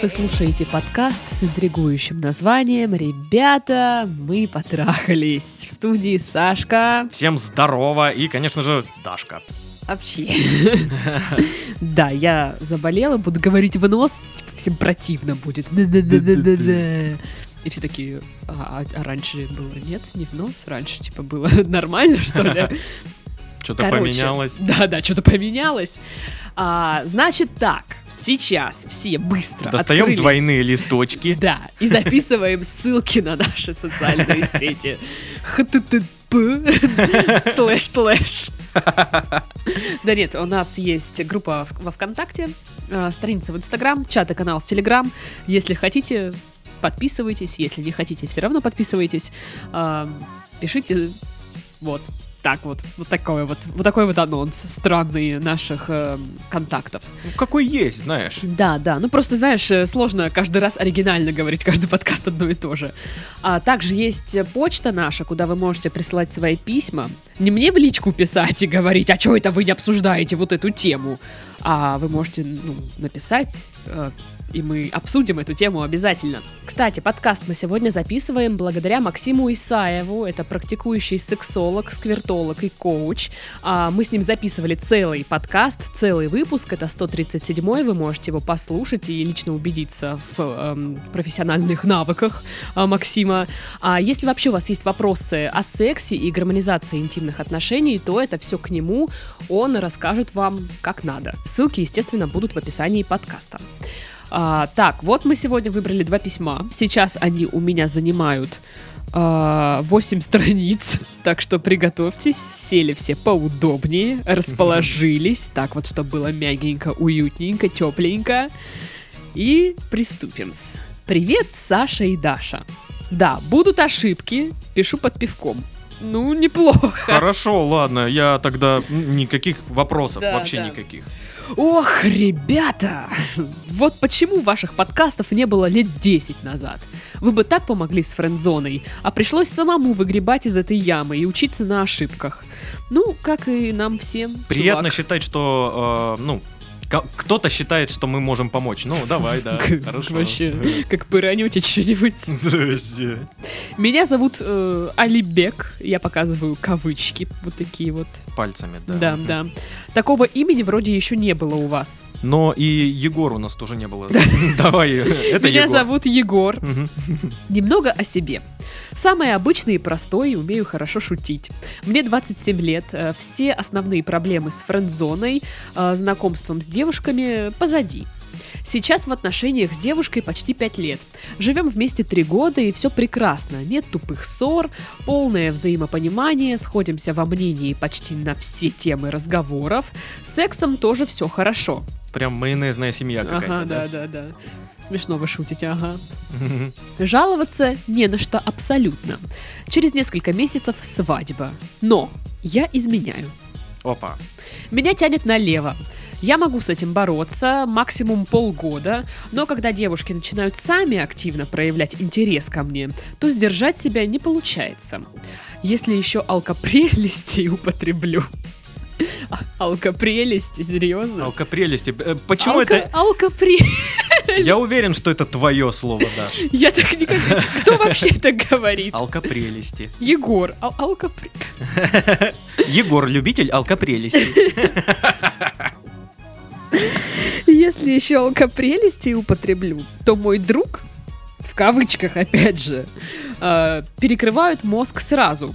Вы слушаете подкаст с интригующим названием «Ребята, мы потрахались». В студии Сашка. Всем здорово и, конечно же, Дашка. Общи. Да, я заболела, буду говорить в нос, типа, всем противно будет. И все такие, а, а раньше было нет, не в нос, раньше типа было нормально, что ли? Что-то поменялось. Да, да, что-то поменялось. А, значит так, сейчас все быстро Достаем открыли- двойные листочки. Да, и записываем ссылки на наши социальные сети. http слэш слэш. Да нет, у нас есть группа во ВКонтакте, э, страница в Инстаграм, чат и канал в Телеграм. Если хотите, подписывайтесь. Если не хотите, все равно подписывайтесь. А, Пишите вот так вот. Вот такой вот, вот такой вот анонс странный наших э, контактов. Ну, Какой есть, знаешь. Да, да. Ну просто, знаешь, э, сложно каждый раз оригинально говорить, каждый подкаст одно и то же. А также есть почта наша, куда вы можете присылать свои письма. Не мне в личку писать и говорить, а что это вы не обсуждаете вот эту тему. А вы можете ну, написать, э, и мы обсудим эту тему обязательно. Кстати, подкаст мы сегодня записываем благодаря Максиму Исаеву. Это практикующий сексолог, сквертолог и коуч. А, мы с ним записывали целый подкаст, целый выпуск. Это 137 вы можете его послушать и лично убедиться в эм, профессиональных навыках а, Максима. А если вообще у вас есть вопросы о сексе и гармонизации интимных отношений, то это все к нему. Он расскажет вам как надо. Ссылки, естественно, будут в описании подкаста. А, так, вот мы сегодня выбрали два письма. Сейчас они у меня занимают а, 8 страниц. Так что приготовьтесь, сели все поудобнее, расположились. Так вот, чтобы было мягенько, уютненько, тепленько. И приступим. -с. Привет, Саша и Даша. Да, будут ошибки, пишу под пивком. Ну, неплохо. Хорошо, ладно, я тогда никаких вопросов, Да, вообще да. никаких. Ох, ребята! Вот почему ваших подкастов не было лет 10 назад. Вы бы так помогли с френдзоной, а пришлось самому выгребать из этой ямы и учиться на ошибках. Ну, как и нам всем. Приятно чувак. считать, что, э, ну, кто-то считает, что мы можем помочь. Ну, давай, да, хорошо. Вообще, как пыранете что-нибудь. Меня зовут э, Алибек, я показываю кавычки, вот такие вот. Пальцами, да. Да, да. Такого имени вроде еще не было у вас. Но и Егор у нас тоже не было. Давай, это Меня зовут Егор. Немного о себе. Самое обычное и простое, умею хорошо шутить. Мне 27 лет, э, все основные проблемы с френд-зоной, э, знакомством с девушками позади. Сейчас в отношениях с девушкой почти 5 лет. Живем вместе 3 года, и все прекрасно. Нет тупых ссор, полное взаимопонимание, сходимся во мнении почти на все темы разговоров. С сексом тоже все хорошо. Прям майонезная семья какая-то, Ага, да, да? да. Смешно вы шутите, ага. Жаловаться не на что абсолютно. Через несколько месяцев свадьба. Но я изменяю. Опа. Меня тянет налево. Я могу с этим бороться максимум полгода, но когда девушки начинают сами активно проявлять интерес ко мне, то сдержать себя не получается. Если еще алкопрелести употреблю. А- Алкопрелести, серьезно? Алкопрелести. Э, Почему Алко- это... алкопре- Я уверен, что это твое слово, Даш. Я так никогда... Кто вообще так говорит? Алкопрелести. Егор, ал- алкопре... Егор, любитель алкопрелести. Если еще алкопрелести употреблю, то мой друг, в кавычках опять же, э, перекрывают мозг сразу.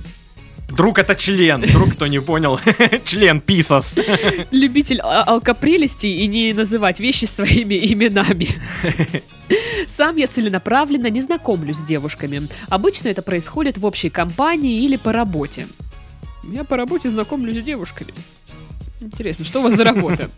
Друг это член. Друг, кто не понял. Член писас. Любитель а- алкопрелести и не называть вещи своими именами. Сам я целенаправленно не знакомлюсь с девушками. Обычно это происходит в общей компании или по работе. Я по работе знакомлюсь с девушками. Интересно, что у вас за работа?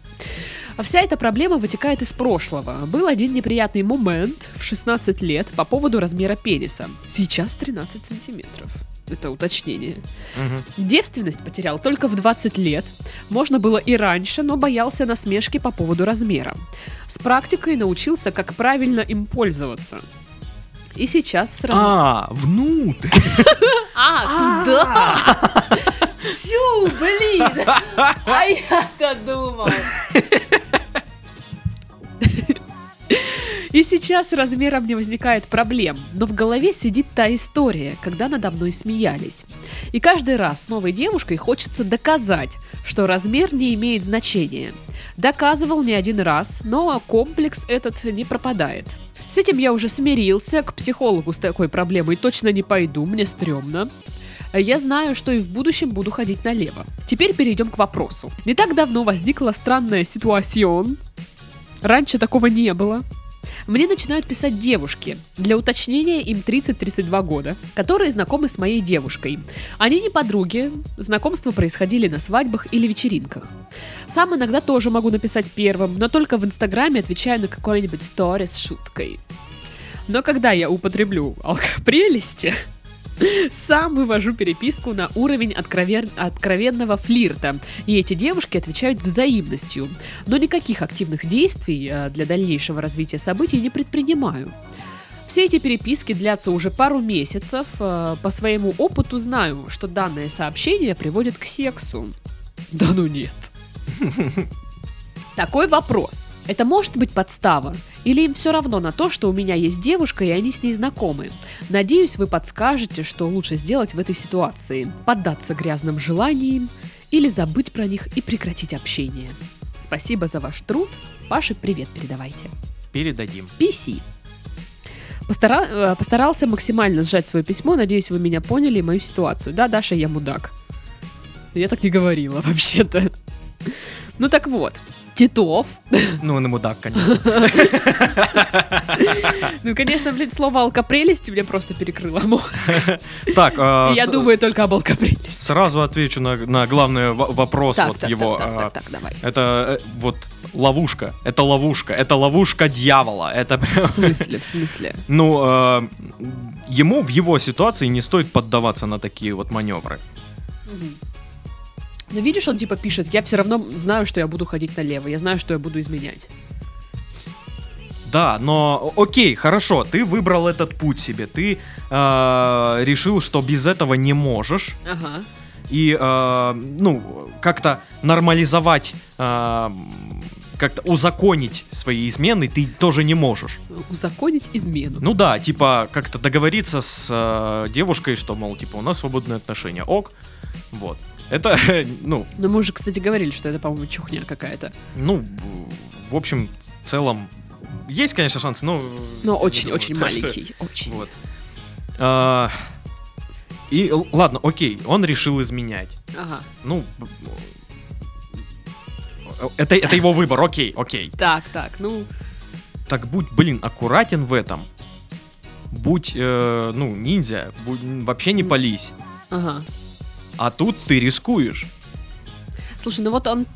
А вся эта проблема вытекает из прошлого. Был один неприятный момент в 16 лет по поводу размера пениса. Сейчас 13 сантиметров. Это уточнение. Мгм. Девственность потерял только в 20 лет. Можно было и раньше, но боялся насмешки по поводу размера. С практикой научился, как правильно им пользоваться. И сейчас сразу... А, внутрь. А, туда! Чу, блин! А я-то думал. И сейчас с размером не возникает проблем, но в голове сидит та история, когда надо мной смеялись. И каждый раз с новой девушкой хочется доказать, что размер не имеет значения. Доказывал не один раз, но комплекс этот не пропадает. С этим я уже смирился, к психологу с такой проблемой точно не пойду, мне стрёмно. Я знаю, что и в будущем буду ходить налево. Теперь перейдем к вопросу. Не так давно возникла странная ситуация. Раньше такого не было. Мне начинают писать девушки. Для уточнения им 30-32 года, которые знакомы с моей девушкой. Они не подруги, знакомства происходили на свадьбах или вечеринках. Сам иногда тоже могу написать первым, но только в инстаграме отвечаю на какой-нибудь стори с шуткой. Но когда я употреблю алкопрелести, сам вывожу переписку на уровень откровен- откровенного флирта, и эти девушки отвечают взаимностью, но никаких активных действий э, для дальнейшего развития событий не предпринимаю. Все эти переписки длятся уже пару месяцев. э, По своему опыту знаю, что данное сообщение приводит к сексу. Да ну нет. Такой вопрос. Это может быть подстава? Или им все равно на то, что у меня есть девушка и они с ней знакомы? Надеюсь, вы подскажете, что лучше сделать в этой ситуации. Поддаться грязным желаниям или забыть про них и прекратить общение. Спасибо за ваш труд. Паше привет передавайте. Передадим. PC. Постара- э, Постарался максимально сжать свое письмо. Надеюсь, вы меня поняли и мою ситуацию. Да, Даша, я мудак. Я так не говорила, вообще-то. Ну так вот. Титов. Ну, он и мудак, конечно. Ну, конечно, блин, слово алкопрелесть мне просто перекрыло мозг. Так, а, я думаю только об алкопрелести. сразу отвечу на, на главный во- вопрос вот его. так, так, а, так, так, давай. Это э, вот ловушка. Это ловушка. Это ловушка дьявола. Это прям... В смысле, в смысле? Ну, э, ему в его ситуации не стоит поддаваться на такие вот маневры. Ну, видишь, он типа пишет, я все равно знаю, что я буду ходить налево, я знаю, что я буду изменять. Да, но окей, хорошо, ты выбрал этот путь себе, ты э, решил, что без этого не можешь, Ага. и э, ну как-то нормализовать, э, как-то узаконить свои измены ты тоже не можешь. Узаконить измену. Ну да, типа как-то договориться с э, девушкой, что мол, типа у нас свободные отношения, ок, вот. Это, ну, Но мы уже, кстати, говорили, что это, по-моему, чухня какая-то. ну, в общем, в целом есть, конечно, шанс, но Но очень-очень думаю, так что- маленький. Очень. Вот. А, и ладно, окей, он решил изменять. Ага. Ну, это, это его выбор, окей, окей. Так, так, ну, Так будь, блин, аккуратен в этом. Будь, э, ну, ниндзя, будь, вообще не пались. ага. А тут ты рискуешь. Слушай, ну вот он,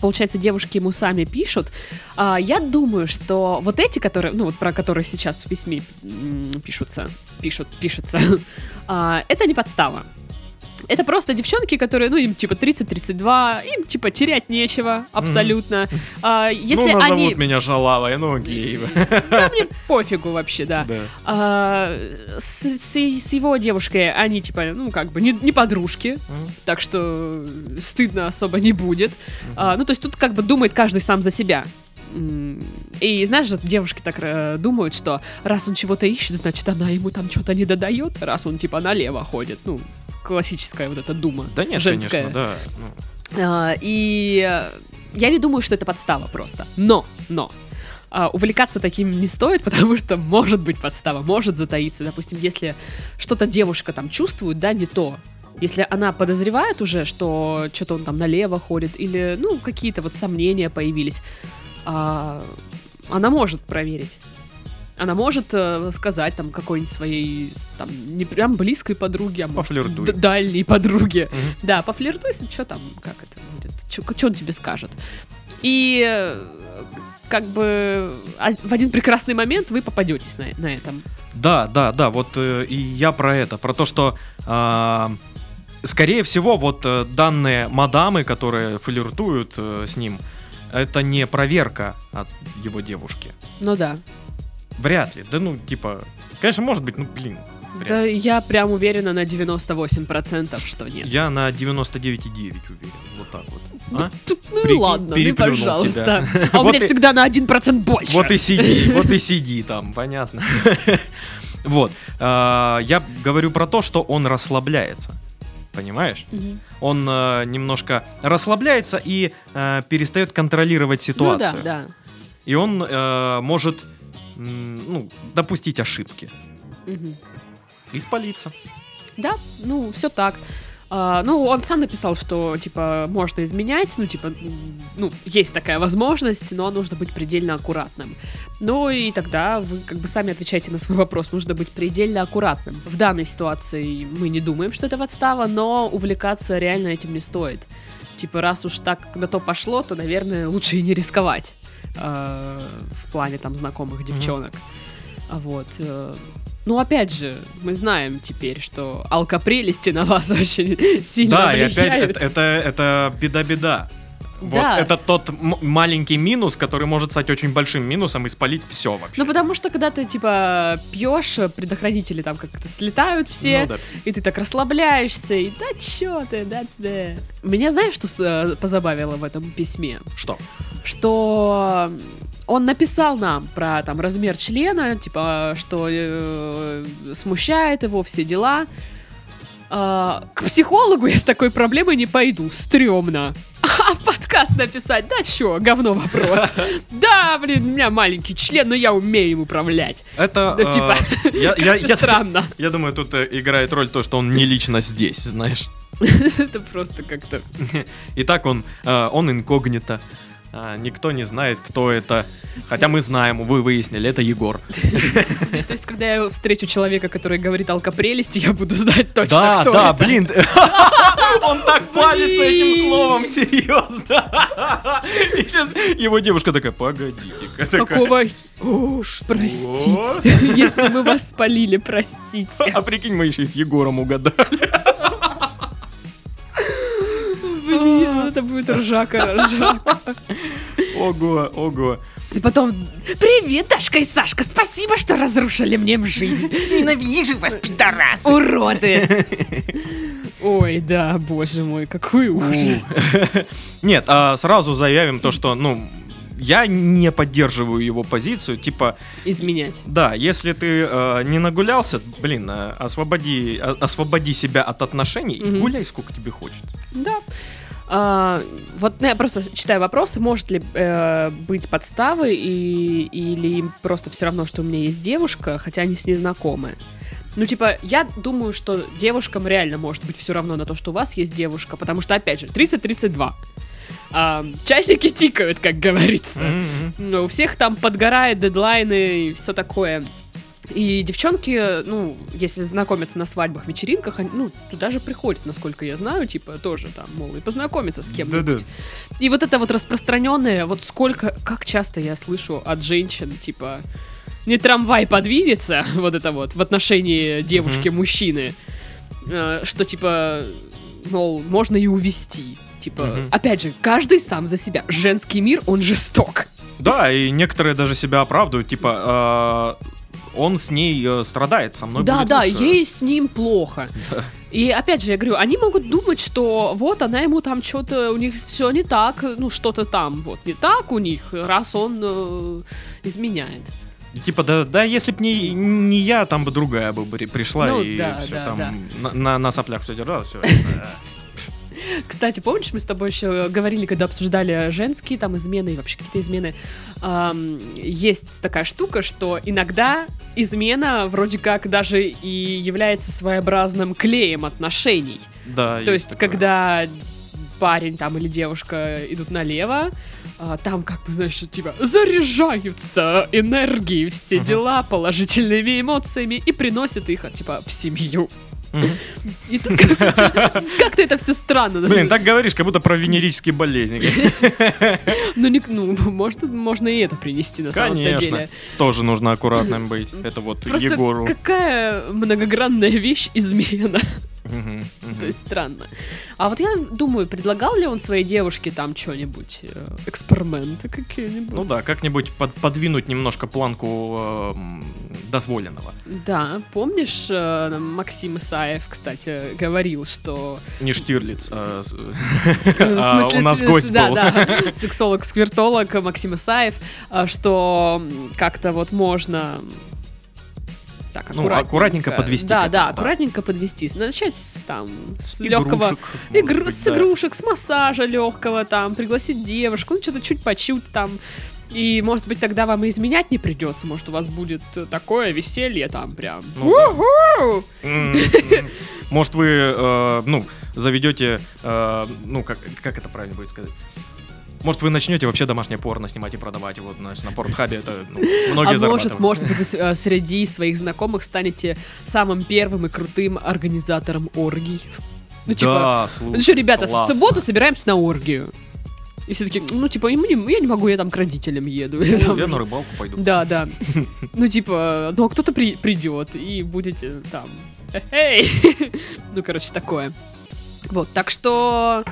получается, девушки ему сами пишут. А, я думаю, что вот эти, которые, ну вот про которые сейчас в письме пишутся, пишут, пишется, а, это не подстава. Это просто девчонки, которые, ну, им типа 30-32, им типа терять нечего, абсолютно. А, если ну, назовут они... меня шалавой, ну окей. Да, мне пофигу вообще, да. Да. А, с, с- с его девушкой они типа, ну, как бы не, не подружки, Мгм. так что стыдно особо не будет. А, ну, то есть тут как бы думает каждый сам за себя. И знаешь, девушки так э, думают, что раз он чего-то ищет, значит, она ему там что-то не додает, раз он типа налево ходит. Ну, классическая вот эта дума. Да нет, женская. конечно, да. ну. А, и я не думаю, что это подстава просто. Но, но. а, увлекаться таким не стоит, потому что может быть подстава, может затаиться. Допустим, если что-то девушка там чувствует, да, не то. Если она подозревает уже, что что-то он там налево ходит, или, ну, какие-то вот сомнения появились, а, она может проверить. Она может э, сказать там какой-нибудь своей, там, не прям близкой подруге, а может, д- дальней подруге. Мгм. Да, пофлиртуй, что там, как это будет, что он тебе скажет. И э, как бы а- в один прекрасный момент вы попадетесь на, на этом. Да, да, да, вот э, и я про это, про то, что а, скорее всего вот э, данные мадамы, которые флиртуют э, с ним, это не проверка от его девушки. Ну да. Вряд ли. Да ну, типа, конечно, может быть, ну блин. вряд Да я прям уверена на 98%, что нет. Я на 99,9 уверен. Вот так вот. А? Ну и Прикинь, ладно, ну пожалуйста. тебя. А у меня всегда на 1% больше. Вот и сиди, вот и сиди там, понятно. Вот. а, Я говорю про то, что он расслабляется. Понимаешь? Мгм. Он э, немножко расслабляется и э, перестает контролировать Ну ситуацию. да, да. И он э, может ну, допустить ошибки Мгм. и спалиться. Да, ну, все так. А, ну, он сам написал, что, типа, можно изменять, ну, типа, ну, есть такая возможность, но нужно быть предельно аккуратным. Ну, и тогда вы как бы сами отвечаете на свой вопрос, нужно быть предельно аккуратным. В данной ситуации мы не думаем, что это подстава, но увлекаться реально этим не стоит. Типа, раз уж так на то пошло, то, наверное, лучше и не рисковать э, в плане, там, знакомых девчонок. А Вот. Ну, опять же, мы знаем теперь, что алкопрелести на вас очень сильно Да, и влияют. опять это, это, это беда-беда. Вот Да. это тот маленький минус, который может стать очень большим минусом и спалить все вообще. Ну, потому что, когда ты, типа, пьешь, предохранители там как-то слетают все, Ну да. и ты так расслабляешься, и да чё ты, да да. Меня знаешь, что э, позабавило в этом письме? Что? что он написал нам про там размер члена, типа, что э, смущает его, все дела. А, к психологу я с такой проблемой не пойду, стрёмно. А в подкаст написать, да чё, говно вопрос. Да, блин, у меня маленький член, но я умею им управлять. Это, Да, типа, э, я, я, я- странно. я думаю, тут э, играет роль то, что он не лично здесь, знаешь. Это просто как-то... Итак, он, э, он инкогнито. А, никто не знает, кто это. Хотя мы знаем, вы выяснили, это Егор. То есть, когда я встречу человека, который говорит алкопрелести, я буду знать точно, Да, кто да, это. блин. Он так палится этим словом, серьезно. И сейчас его девушка такая, погодите-ка. Какого... О, простите. Если мы вас спалили, простите. А прикинь, мы еще и с Егором угадали. Это будет ржака, ржака. Ого, ого. И потом, привет, Дашка и Сашка, спасибо, что разрушили мне жизнь. Ненавижу вас, пидорасы! Уроды. Ой, да, боже мой, какой ужас. Нет, а сразу заявим то, что, ну, я не поддерживаю его позицию, типа, Изменять. да, если ты э, не нагулялся, блин, э, освободи, э, освободи себя от отношений и Мгм. гуляй сколько тебе хочется. Да. А, вот ну, я просто читаю вопросы, может ли э, быть подставы и, или им просто все равно, что у меня есть девушка, хотя они с ней знакомы. Ну, типа, я думаю, что девушкам реально может быть все равно на то, что у вас есть девушка, потому что, опять же, 30-32. А, часики тикают, как говорится. Ну, у всех там подгорает дедлайны и все такое. И девчонки, ну, если знакомятся на свадьбах, вечеринках, они, ну, туда же приходят, насколько я знаю, типа, тоже там, мол, и познакомиться с кем-нибудь. Да-да. И вот это вот распространенное, вот сколько, как часто я слышу от женщин, типа, не трамвай подвинется, вот это вот, в отношении девушки-мужчины, э, что, типа, мол, можно и увести. Типа, Мгм. опять же, каждый сам за себя. Женский мир, он жесток. Да, и некоторые даже себя оправдывают, типа, э, он с ней э, страдает, со мной Да, будет да, лучше. ей с ним плохо. И опять же, я говорю, они могут думать, что вот она ему там что-то, у них все не так, ну что-то там вот не так у них, раз он э, изменяет. Типа, да, да, если бы не, не я, там бы другая бы при- пришла Ну, и да, все да, там да. На, на, на соплях все держала, все. Кстати, помнишь, мы с тобой еще говорили, когда обсуждали женские там измены и вообще какие-то измены, ам, есть такая штука, что иногда измена вроде как даже и является своеобразным клеем отношений. Да, То есть, такое. когда парень там или девушка идут налево, а, там, как бы, знаешь, типа, заряжаются энергией, все дела, положительными эмоциями и приносят их, типа, в семью. И тут как- как-то это все странно. Блин, так говоришь, как будто про венерические болезни. Ну, ну, можно, можно и это принести на Конечно. деле. Тоже нужно аккуратным быть. Это вот Егору. какая многогранная вещь измена. То есть странно. А вот я думаю, предлагал ли он своей девушке там что-нибудь, э, эксперименты какие-нибудь? Ну да, как-нибудь под- подвинуть немножко планку эм, дозволенного. Да, помнишь, э, Максим Исаев, кстати, говорил, что... Не Штирлиц, а, э, а смысле, у нас гость да, был. да, сексолог-сквертолог Максим Исаев, э, что как-то вот можно так, Ну, аккуратненько подвести к Да, этому, да, да. аккуратненько подвести. Начать с, там, с, С легкого... игрушек, Игр- быть, с да. игрушек, с массажа легкого, там, пригласить девушку, ну, что-то чуть почуть там. И, может быть, тогда вам и изменять не придется. Может, у вас будет э, такое веселье там прям. Ну да. У-ху! М, м. Может, вы, э, ну, заведете, э, ну, как, как это правильно будет сказать? Может, вы начнете вообще домашнее порно снимать и продавать его значит, на порнхабе, это ну, многие А может, может быть, вы э, среди своих знакомых станете самым первым и крутым организатором оргий. Ну, типа, да, слушай, ну что, ребята, в классно. субботу собираемся на оргию. И все таки ну, типа, ему не- я не могу, я там к родителям еду. Ну, там я на рыбалку пойду. Да, да. Ну, типа, ну, а кто-то при- придет, и будете там... Эй! Ну, короче, такое. Вот, так что...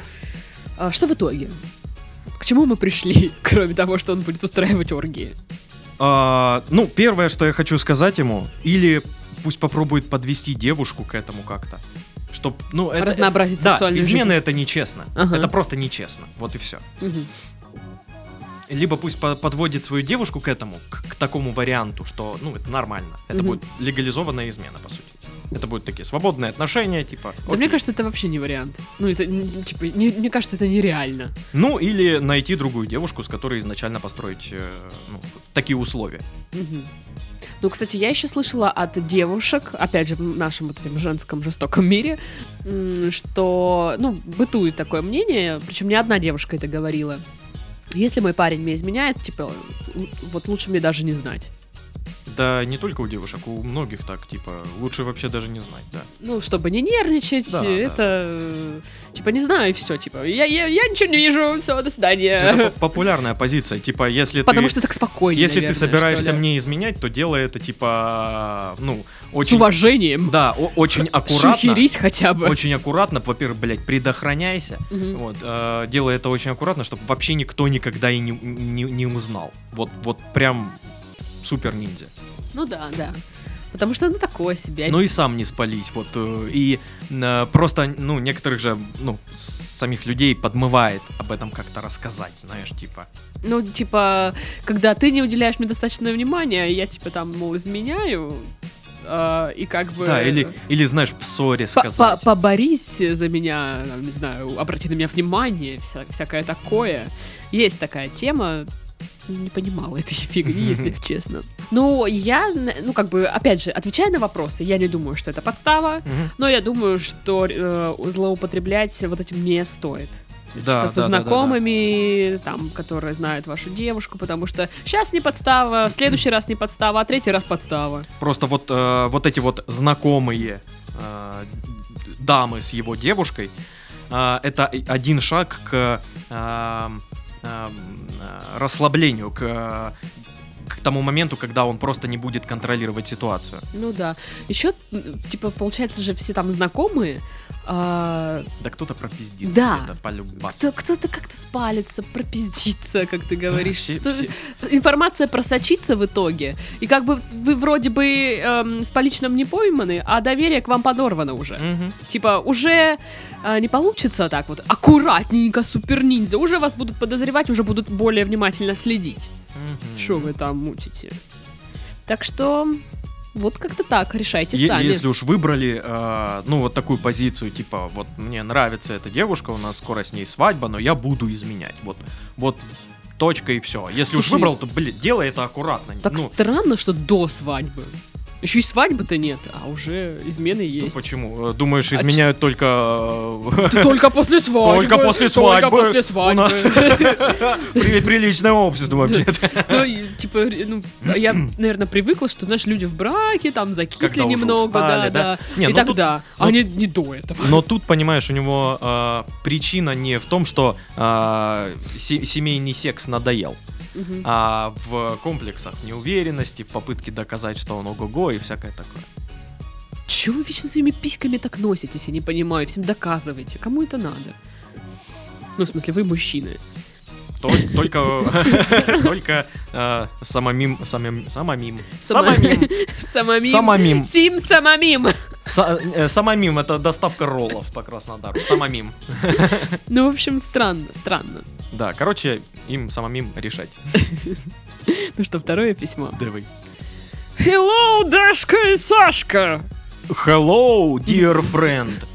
а, Что в итоге? К чему мы пришли, кроме того, что он будет устраивать оргии? А, ну, первое, что я хочу сказать ему, или пусть попробует подвести девушку к этому как-то. Чтоб, ну, это, Разнообразить да, сексуальную измены жизнь. это нечестно. Ага. Это просто нечестно. Вот и все. Мгм. Либо пусть по- подводит свою девушку к этому, к, к такому варианту, что, ну, это нормально. Это Мгм. будет легализованная измена, по сути. Это будут такие свободные отношения, типа. Да мне кажется, это вообще не вариант. Ну, это, типа, не- мне кажется, это нереально. Ну, или найти другую девушку, с которой изначально построить э, ну, такие условия. Мгм. Ну, кстати, я еще слышала от девушек, опять же, в нашем вот этом женском жестоком мире, что, ну, бытует такое мнение, причем не одна девушка это говорила. Если мой парень мне изменяет, типа, вот лучше мне даже не знать. Да не только у девушек, у многих так, типа, лучше вообще даже не знать, да. Ну, чтобы не нервничать, Да, да. это, э, типа, не знаю, и все, типа, я, я, я ничего не вижу, все, до свидания. Это по- популярная позиция, типа, если Потому ты... что так спокойнее, Если наверное, ты собираешься мне изменять, то делай это, типа, ну, С очень... уважением. Да, о- очень аккуратно. Шухерись хотя бы. Очень аккуратно, во-первых, блядь, предохраняйся. Мгм. Вот, э, делай это очень аккуратно, чтобы вообще никто никогда и не, не, не узнал. Вот, вот прям супер ниндзя. Ну да, да. Потому что, ну, такое себе. Ну и сам не спались, вот. э, И э, просто, ну, некоторых же, ну, самих людей подмывает об этом как-то рассказать, знаешь, типа. Ну, типа, когда ты не уделяешь мне достаточное внимание, я, типа, там, мол, изменяю, а, и как бы... Да, или, или, знаешь, в ссоре сказать. по- Поборись за меня, не знаю, обрати на меня внимание, вся- всякое такое. Есть такая тема, не понимала этой фигни, если честно. Ну, я, ну, как бы, опять же, отвечая на вопросы, я не думаю, что это подстава, но я думаю, что э, злоупотреблять вот этим не стоит. Да, типа, со да, да, да, да. знакомыми, там, которые знают вашу девушку, потому что сейчас не подстава, в следующий раз не подстава, а третий раз подстава. Просто вот, э, вот эти вот знакомые э, дамы с его девушкой, э, это один шаг к э, расслаблению, к, э, к тому моменту, когда он просто не будет контролировать ситуацию. Ну да. Еще, типа, получается же все там знакомые, а, Да кто-то пропиздится Да. где-то полюбас. кто, кто-то как-то спалится, пропиздится, как ты говоришь. все- Что- все- Информация просочится в итоге, и как бы вы вроде бы эм, с поличным не пойманы, а доверие к вам подорвано уже. Мгм. Типа, уже а, не получится так вот аккуратненько, супер ниндзя. Уже вас будут подозревать, уже будут более внимательно следить. Что вы там мутите. Так что, вот как-то так, решайте Е- сами. Если уж выбрали, э, ну, вот такую позицию, типа, вот мне нравится эта девушка, у нас скоро с ней свадьба, но я буду изменять. Вот, вот точка и все. Если уж Слушай, выбрал, то, блин, делай это аккуратно. Так ну, странно, что до свадьбы. Еще и свадьбы-то нет, а уже измены ну, есть. почему? Э, Думаешь, А изменяют только... э, Только после свадьбы. Только после свадьбы. Только после свадьбы. приличное общество вообще-то. Ну, типа, ну, я, наверное, привыкла, что, знаешь, люди в браке, там, закисли немного, да, да? да. И ну тогда, ну- а не, до этого. Но тут, понимаешь, у него э, причина не в том, что се- семейный секс надоел. Мгм. а в комплексах неуверенности, в попытке доказать, что он ого-го и всякое такое. Чего вы вечно своими письками так носитесь, я не понимаю, всем доказываете. Кому это надо? Ну, в смысле, вы мужчины. То- Только, только э, самомим, самим, самомим, самомим, Самомим. самомим, Сим самомим. Э, самомим, это доставка роллов по Краснодару, самомим. Ну, в общем, странно, странно. Да, короче, им самомим решать. Ну что, второе письмо. Давай. Hello, Дашка и Сашка! Hello, dear friend.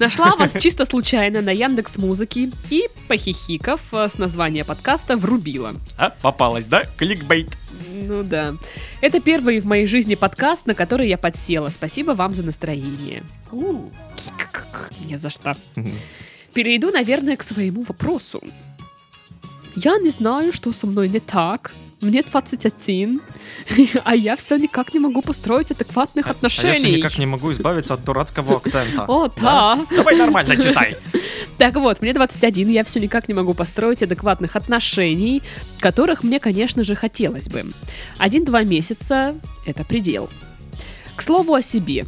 Нашла вас чисто случайно на Яндекс Музыки и, похихиков, э, с названия подкаста врубила. А, попалась, да? Кликбейт. Ну да. Это первый в моей жизни подкаст, на который я подсела. Спасибо вам за настроение. Не за что. Перейду, наверное, к своему вопросу. Я не знаю, что со мной не так. Мне 21, а я все никак не могу построить адекватных А я отношений. все никак не могу избавиться от дурацкого акцента. О, да. Давай нормально читай. Так вот, мне 21, я все никак не могу построить адекватных отношений, которых мне, конечно же, хотелось бы. Один-два месяца — это предел. К слову о себе.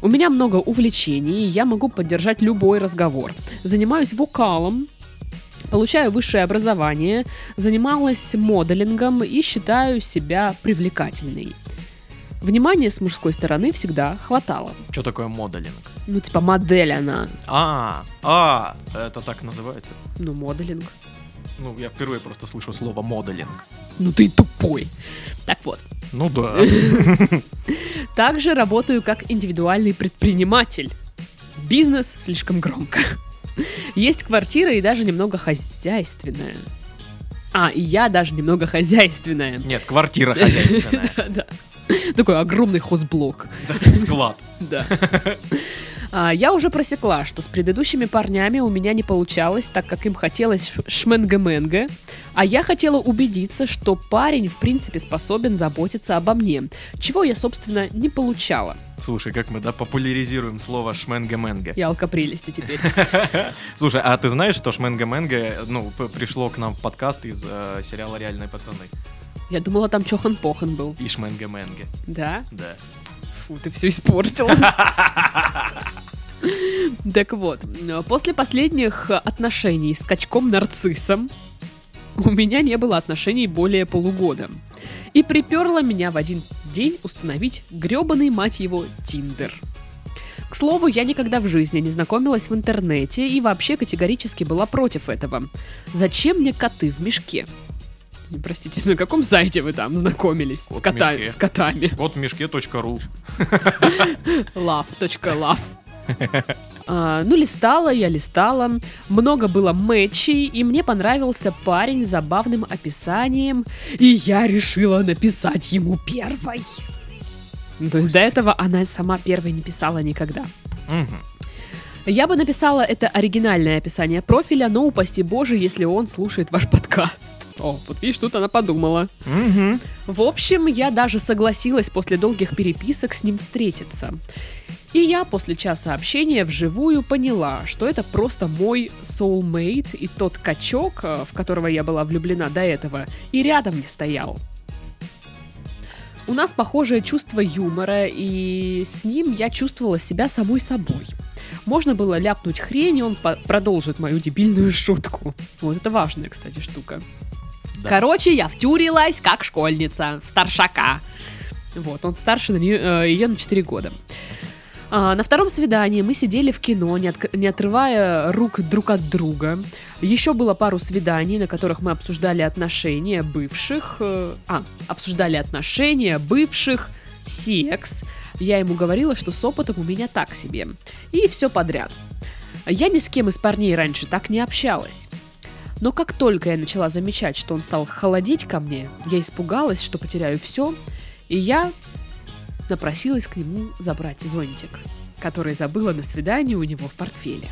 У меня много увлечений, и я могу поддержать любой разговор. Занимаюсь вокалом, получаю высшее образование, занималась моделингом и считаю себя привлекательной. Внимания с мужской стороны всегда хватало. Что такое моделинг? Ну, типа модель она. А, а, это так называется. Ну, моделинг. Ну, я впервые просто слышу слово моделинг. Ну ты тупой. Так вот. Ну да. Также работаю как индивидуальный предприниматель. Бизнес слишком громко. Есть квартира и даже немного хозяйственная. А, и я даже немного хозяйственная. Нет, квартира хозяйственная. Да. Такой огромный хозблок. Да, Склад. Да. А, Я уже просекла, что с предыдущими парнями у меня не получалось, так как им хотелось ш- шменга-менга, а я хотела убедиться, что парень в принципе способен заботиться обо мне, чего я, собственно, не получала. Слушай, как мы, да, популяризируем слово шменга-менга. Я алкопрелести теперь. Слушай, а ты знаешь, что шменга-менга, ну, пришло к нам в подкаст из э, сериала «Реальные пацаны». Я думала, там Чохан-Похан был. И шменга-менга, Да? да. Фу, ты все испортил. Так вот, после последних отношений с качком-нарциссом у меня не было отношений более полугода. И приперла меня в один день установить гребаный, мать его, Тиндер. К слову, я никогда в жизни не знакомилась в интернете и вообще категорически была против этого. Зачем мне коты в мешке? Простите, на каком сайте вы там знакомились с, Вот в кота- с котами? Вот в мешке.ру. love.love. А, ну, листала я, листала. Много было матчей, и мне понравился парень с забавным описанием, и я решила написать ему первой. Ну, то есть до этого она сама первой не писала никогда. Я бы написала это оригинальное описание профиля, но упаси боже, если он слушает ваш подкаст. О, вот видишь, тут она подумала. Мгм. В общем, я даже согласилась после долгих переписок с ним встретиться. И я после часа общения вживую поняла, что это просто мой soulmate, и тот качок, э, в которого я была влюблена до этого, и рядом не стоял. У нас похожее чувство юмора, и с ним я чувствовала себя самой собой. Можно было ляпнуть хрень, и он продолжит мою дебильную шутку. Вот это важная, кстати, штука. Да. Короче, я втюрилась как школьница, в старшака. Вот, он старше на нее, э, ее на 4 года. А, на втором свидании мы сидели в кино, не, отк- не отрывая рук друг от друга. Еще было пару свиданий, на которых мы обсуждали отношения бывших. э, а, обсуждали отношения бывших, секс. Я ему говорила, что с опытом у меня так себе. И все подряд. Я ни с кем из парней раньше так не общалась. Но как только я начала замечать, что он стал холодеть ко мне, я испугалась, что потеряю все, и я напросилась к нему забрать зонтик, который забыла на свидании у него в портфеле.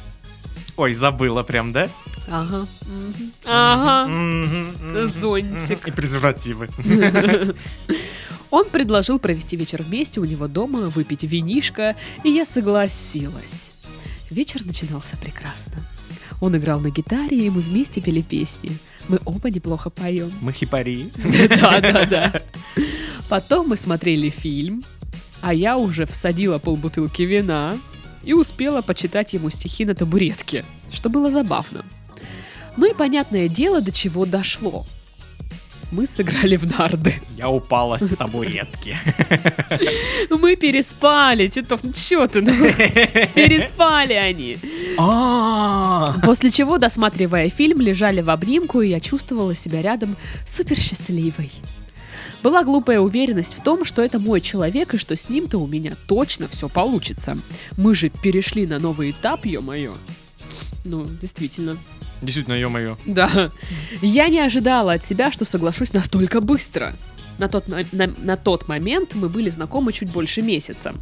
Ой, забыла прям, да? Ага. мгм, Ага. Мгм, Зонтик. И презервативы. Он предложил провести вечер вместе у него дома, выпить винишко, и я согласилась. Вечер начинался прекрасно. Он играл на гитаре, и мы вместе пели песни. Мы оба неплохо поем. Мы хипари. Да, да, да. Потом мы смотрели фильм, а я уже всадила полбутылки вина и успела почитать ему стихи на табуретке, что было забавно. Ну и понятное дело, до чего дошло. Мы сыграли в нарды. Я упала с табуретки. Мы переспали, Титов, ну чё ты? ну? Переспали они. А, После чего, досматривая фильм, лежали в обнимку, и я чувствовала себя рядом супер счастливой. Была глупая уверенность в том, что это мой человек, и что с ним-то у меня точно все получится. Мы же перешли на новый этап, ё-моё. Ну, действительно. Действительно, ё-моё. Да. Я не ожидала от себя, что соглашусь настолько быстро. На тот, на, на- тот момент мы были знакомы чуть больше месяца.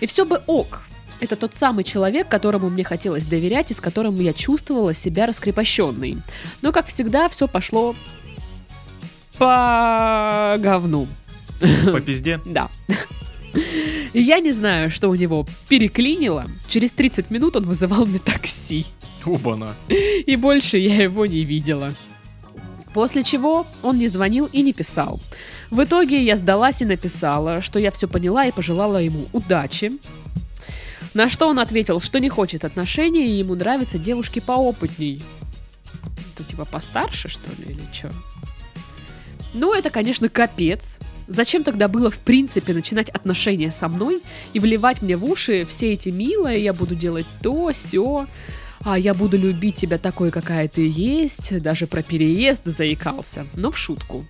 И все бы ок. Это тот самый человек, которому мне хотелось доверять и с которым я чувствовала себя раскрепощенной. Но, как всегда, все пошло по говну. По пизде. Да. Я не знаю, что у него переклинило. Через 30 минут он вызывал мне такси. Убана. И больше я его не видела. После чего он не звонил и не писал. В итоге я сдалась и написала, что я все поняла и пожелала ему удачи. На что он ответил, что не хочет отношений и ему нравятся девушки поопытней. Это типа постарше, что ли, или что? Ну, это, конечно, капец. Зачем тогда было, в принципе, начинать отношения со мной и вливать мне в уши все эти милые, я буду делать то, все, а я буду любить тебя такой, какая ты есть, даже про переезд заикался, но в шутку.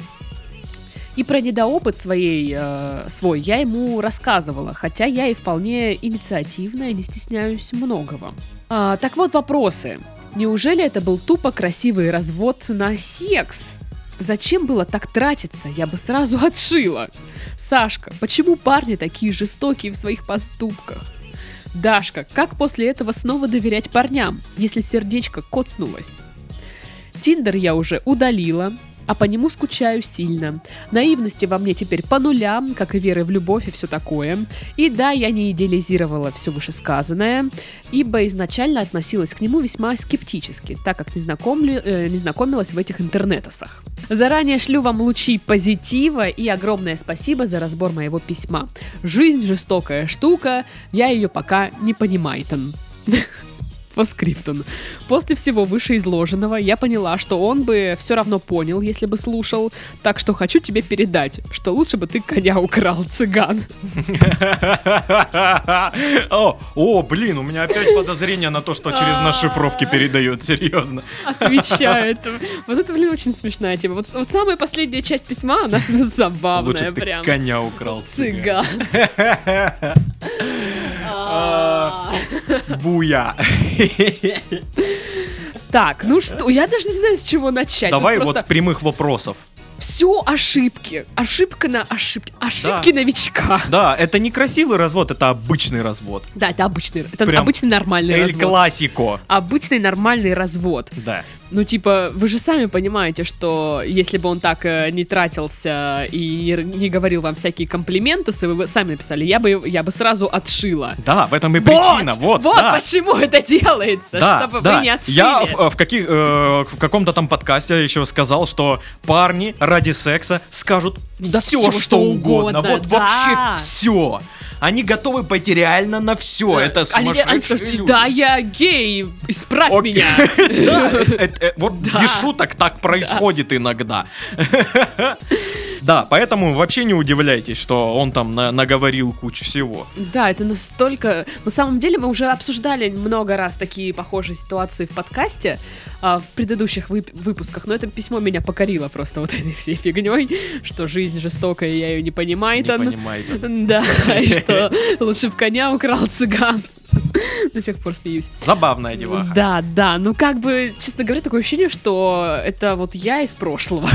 И про недоопыт своей, э, свой я ему рассказывала, хотя я и вполне инициативная, не стесняюсь многого. А, так вот вопросы. Неужели это был тупо красивый развод на секс? Зачем было так тратиться? Я бы сразу отшила. Сашка, почему парни такие жестокие в своих поступках? Дашка, как после этого снова доверять парням, если сердечко коцнулось? Тиндер я уже удалила, а по нему скучаю сильно. Наивности во мне теперь по нулям, как и веры в любовь и все такое. И да, я не идеализировала все вышесказанное, ибо изначально относилась к нему весьма скептически, так как не, знакомлю- э, не знакомилась в этих интернетосах. Заранее шлю вам лучи позитива и огромное спасибо за разбор моего письма. Жизнь жестокая штука, я ее пока не понимаю. По скрипту. После всего вышеизложенного я поняла, что он бы все равно понял, если бы слушал. Так что хочу тебе передать, что лучше бы ты коня украл, цыган. О, блин, у меня опять подозрение на то, что через нас шифровки передают, серьезно. Отвечает. Вот это, блин, очень смешная тема. Вот, самая последняя часть письма, она забавная прям. коня украл. Цыган. А. Буя. Так, ну что, я даже не знаю, с чего начать. Давай вот с прямых вопросов. все ошибки. Ошибка на ошибки. Ошибки новичка. Да, это не красивый развод, это обычный развод. Да, это обычный, это Прям обычный нормальный Эль развод. классико. Обычный нормальный развод. Да. Ну, типа, вы же сами понимаете, что если бы он так э, не тратился и не, не говорил вам всякие комплименты, вы бы сами написали, я бы, я бы сразу отшила. Да, в этом и причина. Вот, вот да. почему это делается, Да, чтобы да. вы не отшили. Я в, в каких, э, в каком-то там подкасте еще сказал, что парни ради секса скажут Да все, всё, что, что угодно. угодно, Вот да. вообще все. Они готовы пойти реально на все. Это сумасшедшие люди. да, я гей, исправь меня. Да, вот без шуток так происходит иногда. Да, поэтому вообще не удивляйтесь, что он там на- наговорил кучу всего. Да, это настолько... На самом деле мы уже обсуждали много раз такие похожие ситуации в подкасте, а, в предыдущих вып- выпусках, но это письмо меня покорило просто вот этой всей фигней, что жизнь жестокая, я ее не понимаю. Не там. понимаете. Да, и что лучше в коня украл цыган. До сих пор смеюсь. Забавная деваха. Да, да, ну как бы, честно говоря, такое ощущение, что это вот я из прошлого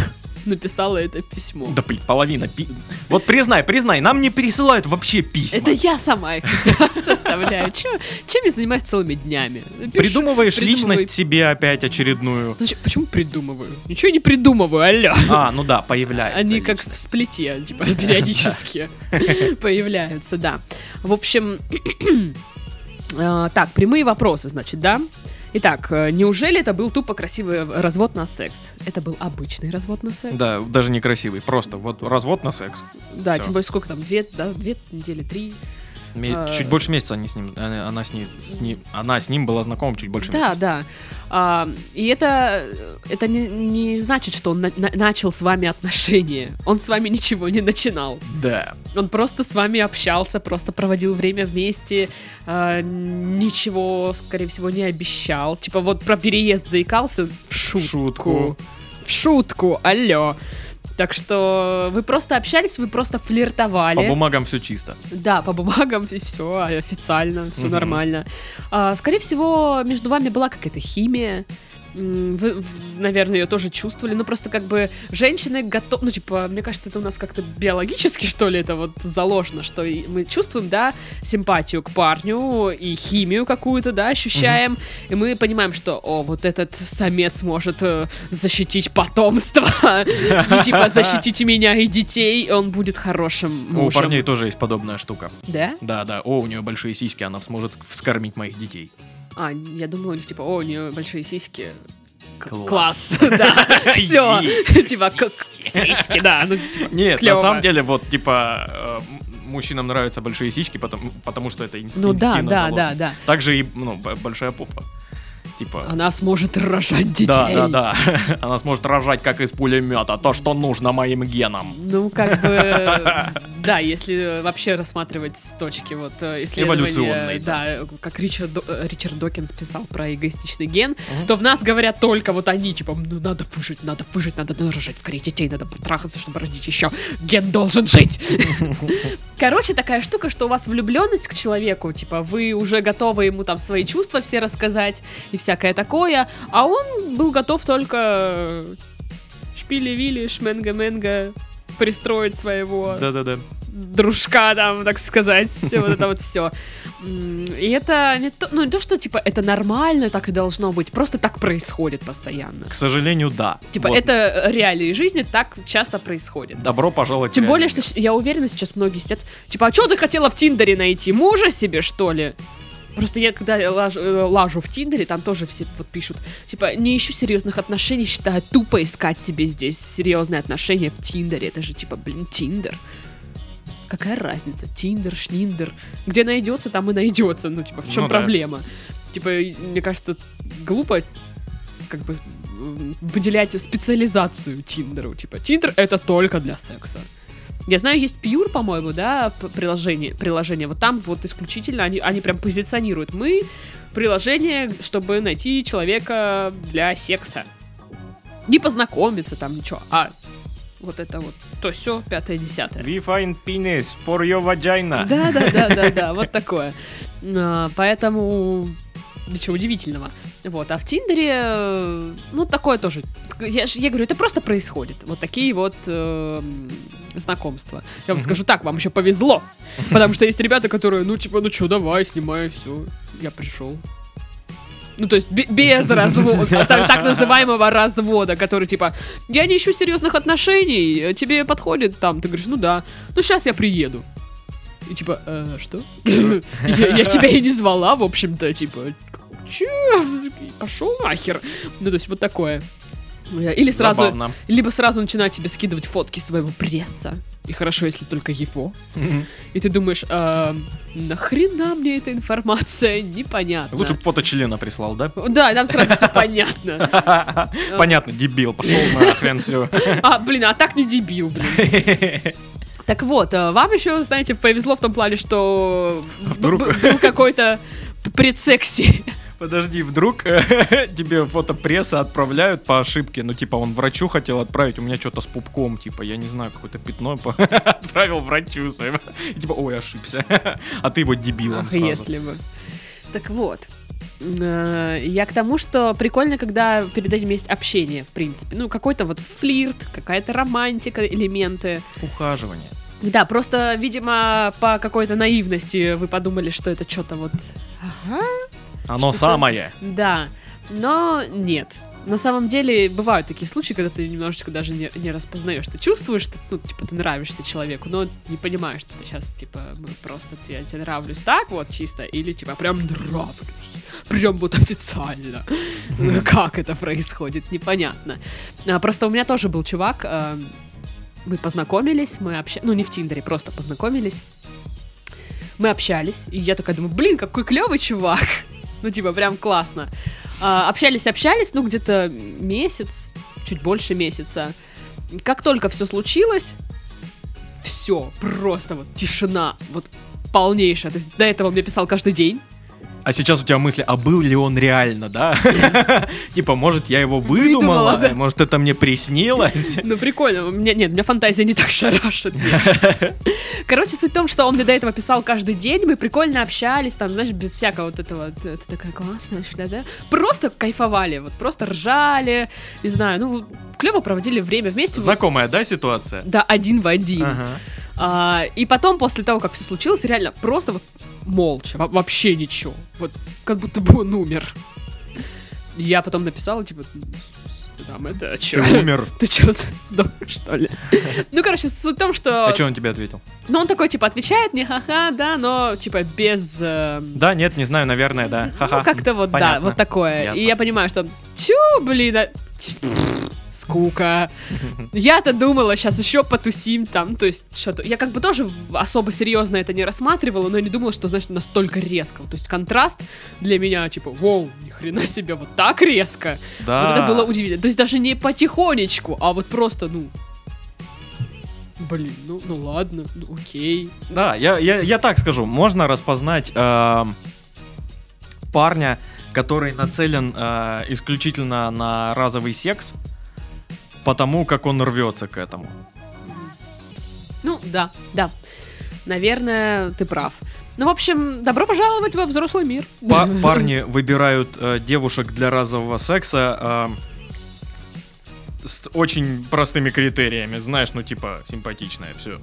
написала это письмо. Да, блин, половина. пи- Вот признай, признай, нам не пересылают вообще письма. Это я сама их составляю. Чем я занимаюсь целыми днями? Пишу, Придумываешь придумываю. личность себе опять очередную. Зачем- Почему придумываю? Ничего не придумываю, алло. А, ну да, появляется. Они как в сплите, типа, периодически появляются, да. В общем, э, так, прямые вопросы, значит, да? Итак, э, неужели это был тупо красивый развод на секс? Это был обычный развод на секс? Да, даже некрасивый, просто вот развод на секс. Да, всё. тем более сколько там, две, да, две недели, три? А. Чуть больше месяца они с ним, она с, ней, с ним, она с ним была знакома чуть больше Да, месяца. да. А, и это, это не, не значит, что он на- на- начал с вами отношения. Он с вами ничего не начинал. Да. Он просто с вами общался, просто проводил время вместе, а, ничего, скорее всего, не обещал. Типа вот про переезд заикался в шутку. шутку. В шутку, алло. Так что вы просто общались, вы просто флиртовали. По бумагам все чисто. Да, по бумагам все официально, все Мгм. нормально. А, скорее всего, между вами была какая-то химия. Вы, наверное, ее тоже чувствовали. Ну, просто как бы женщины готовы... Ну, типа, мне кажется, это у нас как-то биологически, что ли, это вот заложено, что и мы чувствуем, да, симпатию к парню и химию какую-то, да, ощущаем. И мы понимаем, что, о, вот этот самец может э, защитить потомство. И, типа, защитить меня и детей. Он будет хорошим У парней тоже есть подобная штука. Да? Да, да. О, у нее большие сиськи, она сможет вскормить моих детей. А, я думала, у них типа, о, у нее большие сиськи. Класс. Да, все, типа, сиськи, да, ну, типа, Нет, на самом деле, вот, типа, э, мужчинам нравятся большие сиськи, потому, потому что это инстинктивно ну да, да, да, да, Также и, ну, большая попа. Типа... она сможет рожать детей. Да, да, да. Она сможет рожать как из пулемета, то, что нужно моим генам. Ну, как бы, да, если вообще рассматривать с точки вот э, исследования, да, как Ричард, э, Ричард Докинс писал про эгоистичный ген, то в нас говорят только вот они, типа, ну, надо выжить, надо выжить, надо рожать скорее детей, надо потрахаться, чтобы родить еще. Ген должен жить. Короче, такая штука, что у вас влюбленность к человеку, типа, вы уже готовы ему там свои чувства все рассказать и всякое такое, а он был готов только шпили-вили, шменга-менга пристроить своего Да-да-да. дружка там, так сказать, вот это вот все. И это не то, ну не то, что типа это нормально, так и должно быть, просто так происходит постоянно. К сожалению, да. Типа Вот. это реалии жизни так часто происходит. Добро пожаловать. Тем более, что я уверена, сейчас многие сидят, типа, а что ты хотела в Тиндере найти? Мужа себе, что ли? Просто я когда лажу, э, лажу в Тиндере, там тоже все вот пишут, типа, не ищу серьезных отношений, считаю тупо искать себе здесь серьезные отношения в Тиндере. Это же, типа, блин, Тиндер. Какая разница? Тиндер, шниндер. Где найдется, там и найдется. Ну, типа, в чем Ну да. проблема? Типа, мне кажется, глупо как бы выделять специализацию Тиндеру. Типа, Тиндер это только для секса. Я знаю, есть Pure, по-моему, да, приложение, приложение. Вот там вот исключительно они, они прям позиционируют. Мы приложение, чтобы найти человека для секса. Не познакомиться там, ничего, а вот это вот, то все, пятое, десятое. We find penis for your vagina. Да, да, да, да, да, вот такое. А, Поэтому ничего удивительного. Вот, а в Тиндере, э, ну, такое тоже. Я, я говорю, это просто происходит. Вот такие вот э, знакомства. Я вам Мгм. скажу так, вам еще повезло. Потому что есть ребята, которые, ну, типа, ну что, давай, снимай, все, я пришел. Ну, то есть бе- без развода, так, так называемого развода, который типа, я не ищу серьезных отношений, тебе подходит там, ты говоришь, ну да, ну сейчас я приеду. И типа, «Э, что? я, я тебя и не звала, в общем-то, типа, че? Пошел нахер. Ну, то есть вот такое. Или сразу, Забавно. либо сразу начинают тебе скидывать фотки своего пресса. И хорошо, если только его. И ты думаешь, а, нахрена мне эта информация? Непонятно. Лучше бы фото члена прислал, да? Да, там сразу все понятно. Понятно, дебил, пошел нахрен все. А, блин, а так не дебил, блин. Так вот, э, вам еще, знаете, повезло в том плане, что б- был какой-то предсекси. Подожди, вдруг э, тебе фото пресса отправляют по ошибке, ну типа он врачу хотел отправить, у меня что-то с пупком, типа я не знаю, какое-то пятно отправил врачу своему. И типа, ой, ошибся. А ты его дебилом Ах, если бы. Так вот. Э, Я к тому, что прикольно, когда перед этим есть общение, в принципе. Ну, какой-то вот флирт, какая-то романтика, элементы. Ухаживание. Да, просто, видимо, по какой-то наивности вы подумали, что это что-то вот... Ага, Оно самое. Да, но нет. На самом деле бывают такие случаи, когда ты немножечко даже не, не распознаешь. Ты чувствуешь, что, ну, типа, ты нравишься человеку, но не понимаешь, что ты сейчас, типа, мы просто тебе, тебе нравлюсь так вот чисто, или, типа, прям нравлюсь. Прям вот официально. Ну, Как это происходит, непонятно. А, Просто у меня тоже был чувак, а, мы познакомились, мы общались, ну, не в Тиндере, просто познакомились. мы общались, и я такая думаю, блин, какой клевый чувак. Ну, типа, прям классно. А, общались, общались, ну, где-то месяц, чуть больше месяца. Как только все случилось, все, просто вот тишина, вот полнейшая. То есть до этого он мне писал каждый день. А сейчас у тебя мысли, а был ли он реально, да? Типа, может, я его Выдумала, может, это мне приснилось. Ну, прикольно. У меня, нет, у меня фантазия не так шарашит. Короче, суть в том, что он мне до этого писал каждый день, мы прикольно общались, там, знаешь, без всякого вот этого, ты, ты такая классная, да, да? Просто кайфовали, вот просто ржали, не знаю, ну, клево проводили время вместе. Знакомая, да, ситуация? Да, один в один. Ага. А, и потом, после того, как все случилось, реально просто вот молча, во- вообще ничего. Вот как будто бы он умер. Я потом написала, типа, там это, Ты чё? умер. Ты чё, сдох, что ли? Ну, короче, суть в том, что... А что он тебе ответил? Ну, он такой, типа, отвечает мне, ха-ха, да, но, типа, без... эм, Да, нет, не знаю, наверное, да. Ха-ха. Ну, как-то вот, да, Понятно. вот такое. Ясно. И я понимаю, что, чё, блин, а- ч- скука. Я-то думала, сейчас еще потусим там, то есть что-то. Я как бы тоже особо серьезно это не рассматривала, но я не думала, что, значит, настолько резко. То есть контраст для меня, типа, воу, ни хрена себе, вот так резко. Да. Вот это было удивительно. То есть даже не потихонечку, а вот просто, ну... Блин, ну, ну ладно, ну окей. Да, я, я, я так скажу, можно распознать эм, парня, который нацелен э, исключительно на разовый секс, потому как он рвется к этому. Ну, да, да. Наверное, ты прав. Ну, в общем, добро пожаловать во взрослый мир. Па- парни выбирают э, девушек для разового секса э, с очень простыми критериями, знаешь, ну типа симпатичная, все.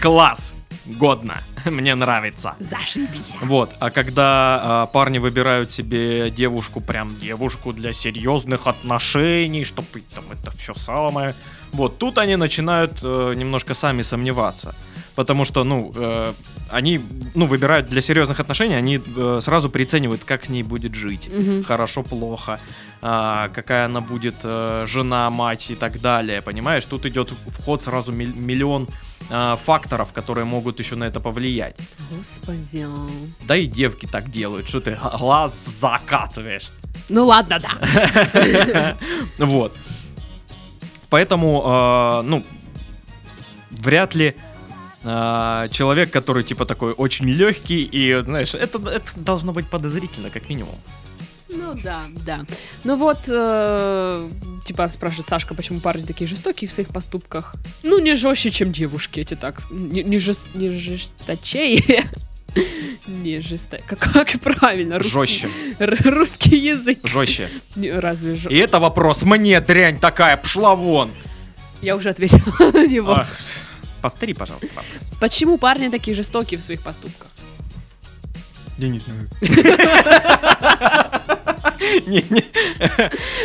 Класс, годно, мне нравится. Зашибись. Вот, а когда а, парни выбирают себе девушку, прям девушку для серьезных отношений, чтобы там это все самое, вот тут они начинают э, немножко сами сомневаться. Потому что, ну, э, они, ну, выбирают для серьезных отношений, они э, сразу приценивают, как с ней будет жить. Мгм. Хорошо, плохо, а, какая она будет э, жена, мать и так далее, понимаешь? Тут идет в ход сразу миллион а, факторов, которые могут еще на это повлиять. Господи. Да и девки так делают, что ты глаз закатываешь. Ну ладно, да. Вот. Поэтому, э, ну, вряд ли э, человек, который типа такой очень легкий, и, знаешь, это, это должно быть подозрительно, как минимум. Ну да, да. Ну вот, э, типа спрашивает Сашка, почему парни такие жестокие в своих поступках. Ну, не жестче, чем девушки, эти так. Не, не, жест- не жесточее. Не жесто... Как, как правильно? Русский, Жестче, русский язык. жестче. Разве же... И это вопрос мне, дрянь такая, пшла вон. Я уже ответила на него. А, повтори, пожалуйста, вопрос. Почему парни такие жестокие в своих поступках? Я не знаю. Не, не.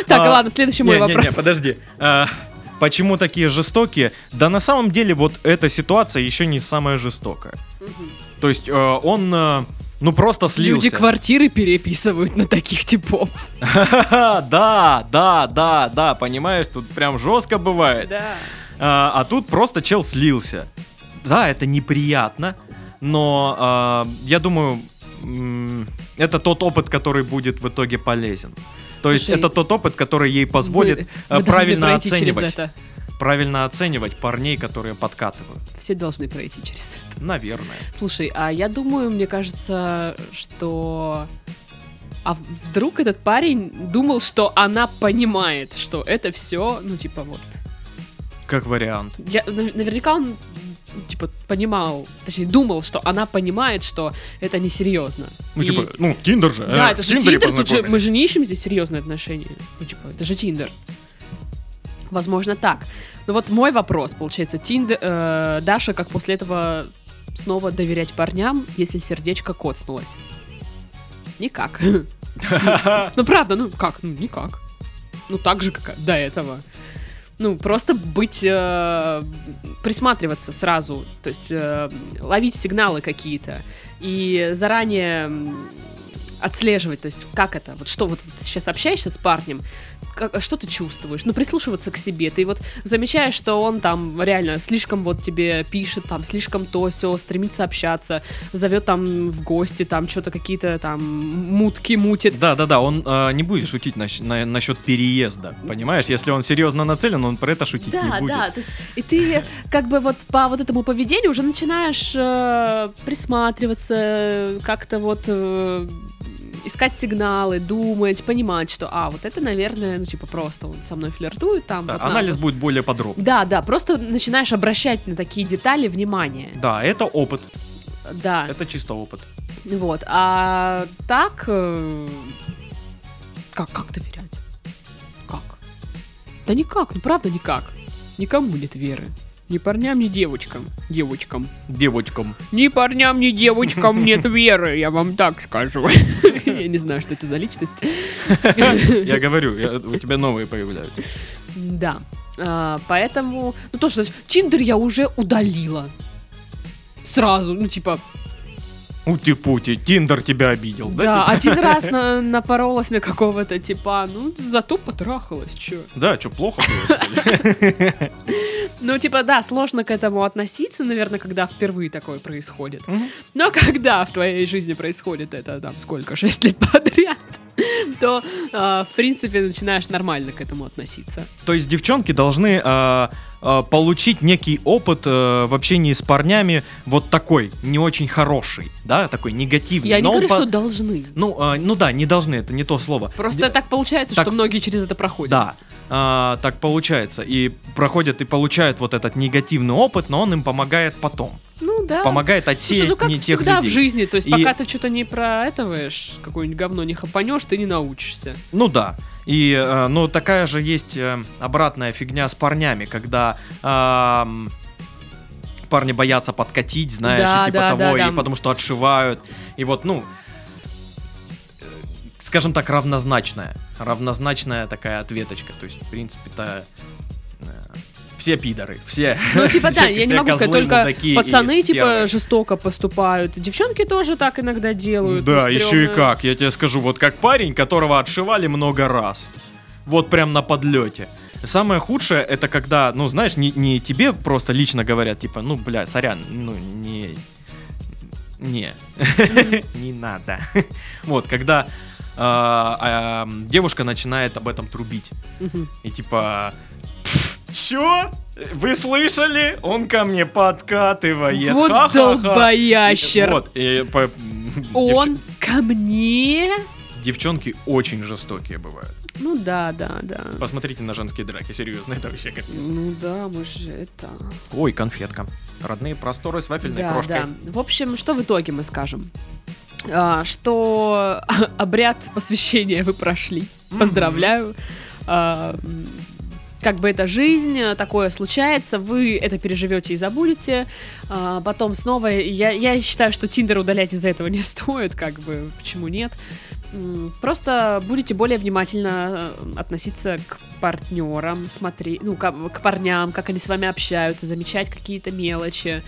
Так, А, ладно, следующий мой вопрос. Не, подожди. А, Почему такие жестокие? Да на самом деле вот эта ситуация еще не самая жестокая. То есть э, он, э, ну просто слился. Люди квартиры переписывают на таких типов. Да, да, да, да, понимаешь, тут прям жестко бывает. Да. А, а тут просто чел слился. Да, это неприятно, но а, я думаю, это тот опыт, который будет в итоге полезен. То есть Слушай, это тот опыт, который ей позволит Мы- э, мы правильно оценивать, правильно оценивать парней, которые подкатывают. Все должны пройти через это. Наверное. Слушай, а я думаю, мне кажется, что... А вдруг этот парень думал, что она понимает, что это все, ну, типа, вот... Как вариант. Я, нав- наверняка он, типа, понимал, точнее, думал, что она понимает, что это несерьезно. Ну, И- типа, ну, Тиндер же. Да, э, это же Тиндер, тут же, мы же не ищем здесь серьезные отношения. Ну, типа, это же Тиндер. Возможно, так. Но вот мой вопрос, получается, Тиндер, э, Даша, как после этого снова доверять парням, если сердечко коцнулось? Никак. Ну, правда, ну как? Ну, никак. Ну, так же, как до этого. Ну, просто быть, э, присматриваться сразу, то есть э, ловить сигналы какие-то. И заранее отслеживать, то есть как это, вот что вот сейчас общаешься с парнем, как- что ты чувствуешь, ну прислушиваться к себе, ты вот замечаешь, что он там реально слишком вот тебе пишет, там слишком то все, стремится общаться, зовет там в гости, там что-то какие-то там мутки мутит. Да, да, да, он э, не будет шутить нащ- на- насчет переезда, понимаешь? Если он серьезно нацелен, он про это шутить не Да, будет. да, то есть и ты как бы вот по вот этому поведению уже начинаешь э, присматриваться, как-то вот э, искать сигналы, думать, понимать, что, а, вот это, наверное, ну, типа, просто он со мной флиртует, там, Да, вот анализ надо. будет более подробный. Да, да, просто начинаешь обращать на такие детали внимание. Да, это опыт, Да, это чисто опыт. вот. А так, э, как, как доверять? Как? Да никак, ну правда никак. Никому нет веры. Ни парням, ни девочкам. Девочкам. Девочкам. Ни парням, ни девочкам нет веры, я вам так скажу. Я не знаю, что это за личность. Я говорю, у тебя новые появляются. Да. А, Поэтому, ну тоже, знаешь, Тиндер я уже удалила. Сразу, ну типа, Ути-пути, Тиндер тебя обидел, да? да, типа? один раз на- напоролась на какого-то типа, ну зато потрахалась, чё. Да, что, плохо было, что ли? Ну, типа, да, сложно к этому относиться, наверное, когда впервые такое происходит. Мгм. Но когда в твоей жизни происходит это, там, сколько, 6 лет подряд, то, а, в принципе, начинаешь нормально к этому относиться. То есть девчонки должны а, получить некий опыт э, в общении с парнями вот такой, не очень хороший, да, такой негативный. Я не говорю, по- что должны. Ну, а, ну да, не должны, это не то слово. Просто Де- так получается, так- что многие через это проходят. Да, а, так получается. И проходят и получают вот этот негативный опыт, но он им помогает потом. Ну да. Помогает Слушай, отсеять ну как не тех всегда людей. в жизни, то есть И- пока ты что-то не проэтываешь, какое-нибудь говно не хапанешь, ты не научишься. Ну да. И, э, ну, такая же есть э, обратная фигня с парнями, когда ам, парни боятся подкатить, знаешь, Да, и типа да, того, да, и да. потому что отшивают. И вот, ну, э, скажем так, равнозначная. Равнозначная такая ответочка. То есть, в принципе-то, э, все пидоры, все. Ну, типа, да, все- я не все могу сказать, только пацаны, типа, жестоко поступают. Девчонки тоже так иногда делают. Да, ну, еще и как, я тебе скажу, вот как парень, которого отшивали много раз. Вот прям на подлете. Самое худшее, это когда, ну, знаешь, не, не тебе просто лично говорят, типа, ну, бля, сорян, ну, не... Не. Не надо. Вот, когда а, а, девушка начинает об этом трубить. И типа... Чё? Вы слышали? Он ко мне подкатывает. Вот Ха-ха-ха». долбоящер. Вот, и по- Он девч- ко мне? Девчонки очень жестокие бывают. Ну да, да, да. Посмотрите на женские драки, серьезно, это вообще капец. Ну да, мы же это... Ой, конфетка. Родные просторы с вафельной Да, крошкой. да. В общем, что в итоге мы скажем? А, что обряд посвящения вы прошли. Поздравляю. А, как бы это жизнь, э, такое случается, вы это переживете и забудете. А, потом снова, я, я считаю, что Тиндер удалять из-за этого не стоит, как бы, почему нет. Просто будете более внимательно э, относиться к партнерам, смотреть, ну, к, к парням, как они с вами общаются, замечать какие-то мелочи.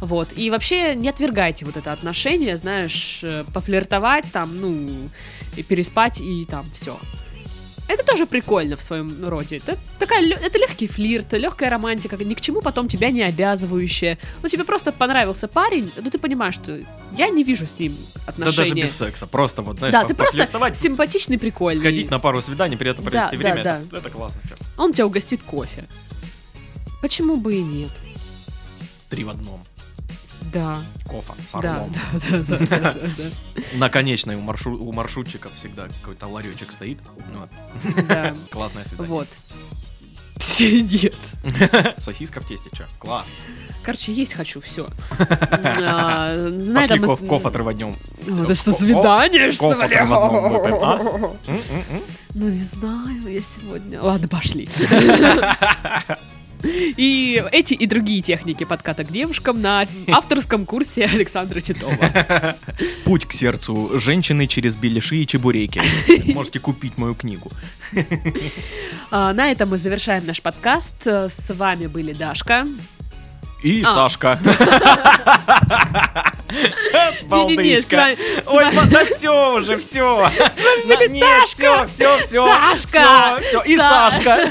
Вот. И вообще не отвергайте вот это отношение, знаешь, э, пофлиртовать там, ну, и переспать, и там все. Это тоже прикольно в своем роде. Это такая это легкий флирт, легкая романтика, ни к чему потом тебя не обязывающая. Ну, тебе просто понравился парень, ну ты понимаешь, что я не вижу с ним Да отношения. даже без секса, просто вот, знаешь, Да, ты просто симпатичный, прикольный. сходить на пару свиданий, при этом Да, провести да, время, да. Это, это классно. чё. Он тебя угостит кофе. Почему бы и нет? Три в одном. Да, Кофа с орлом. да, да, да, да, да, На конечной у, маршру- у маршрутчиков всегда какой-то ларечек стоит. Ну, вот. да. Классное свидание. Вот. Нет. Сосиска в тесте, что? Класс. Короче, есть хочу, все. Знаешь, Пошли коф, отрыванем. Ну, Это что, свидание, что ли? а? Ну, не знаю, я сегодня... Ладно, пошли. И эти и другие техники подката к девушкам на авторском курсе Александра Титова. Путь к сердцу женщины через беляши и чебуреки. Можете купить мою книгу. А, На этом мы завершаем наш подкаст. С вами были Дашка. И А. Сашка. Балдыська. Ой, да все уже, все. Нет, Сашка. все, все, все. Сашка. Все, и Са- Сашка.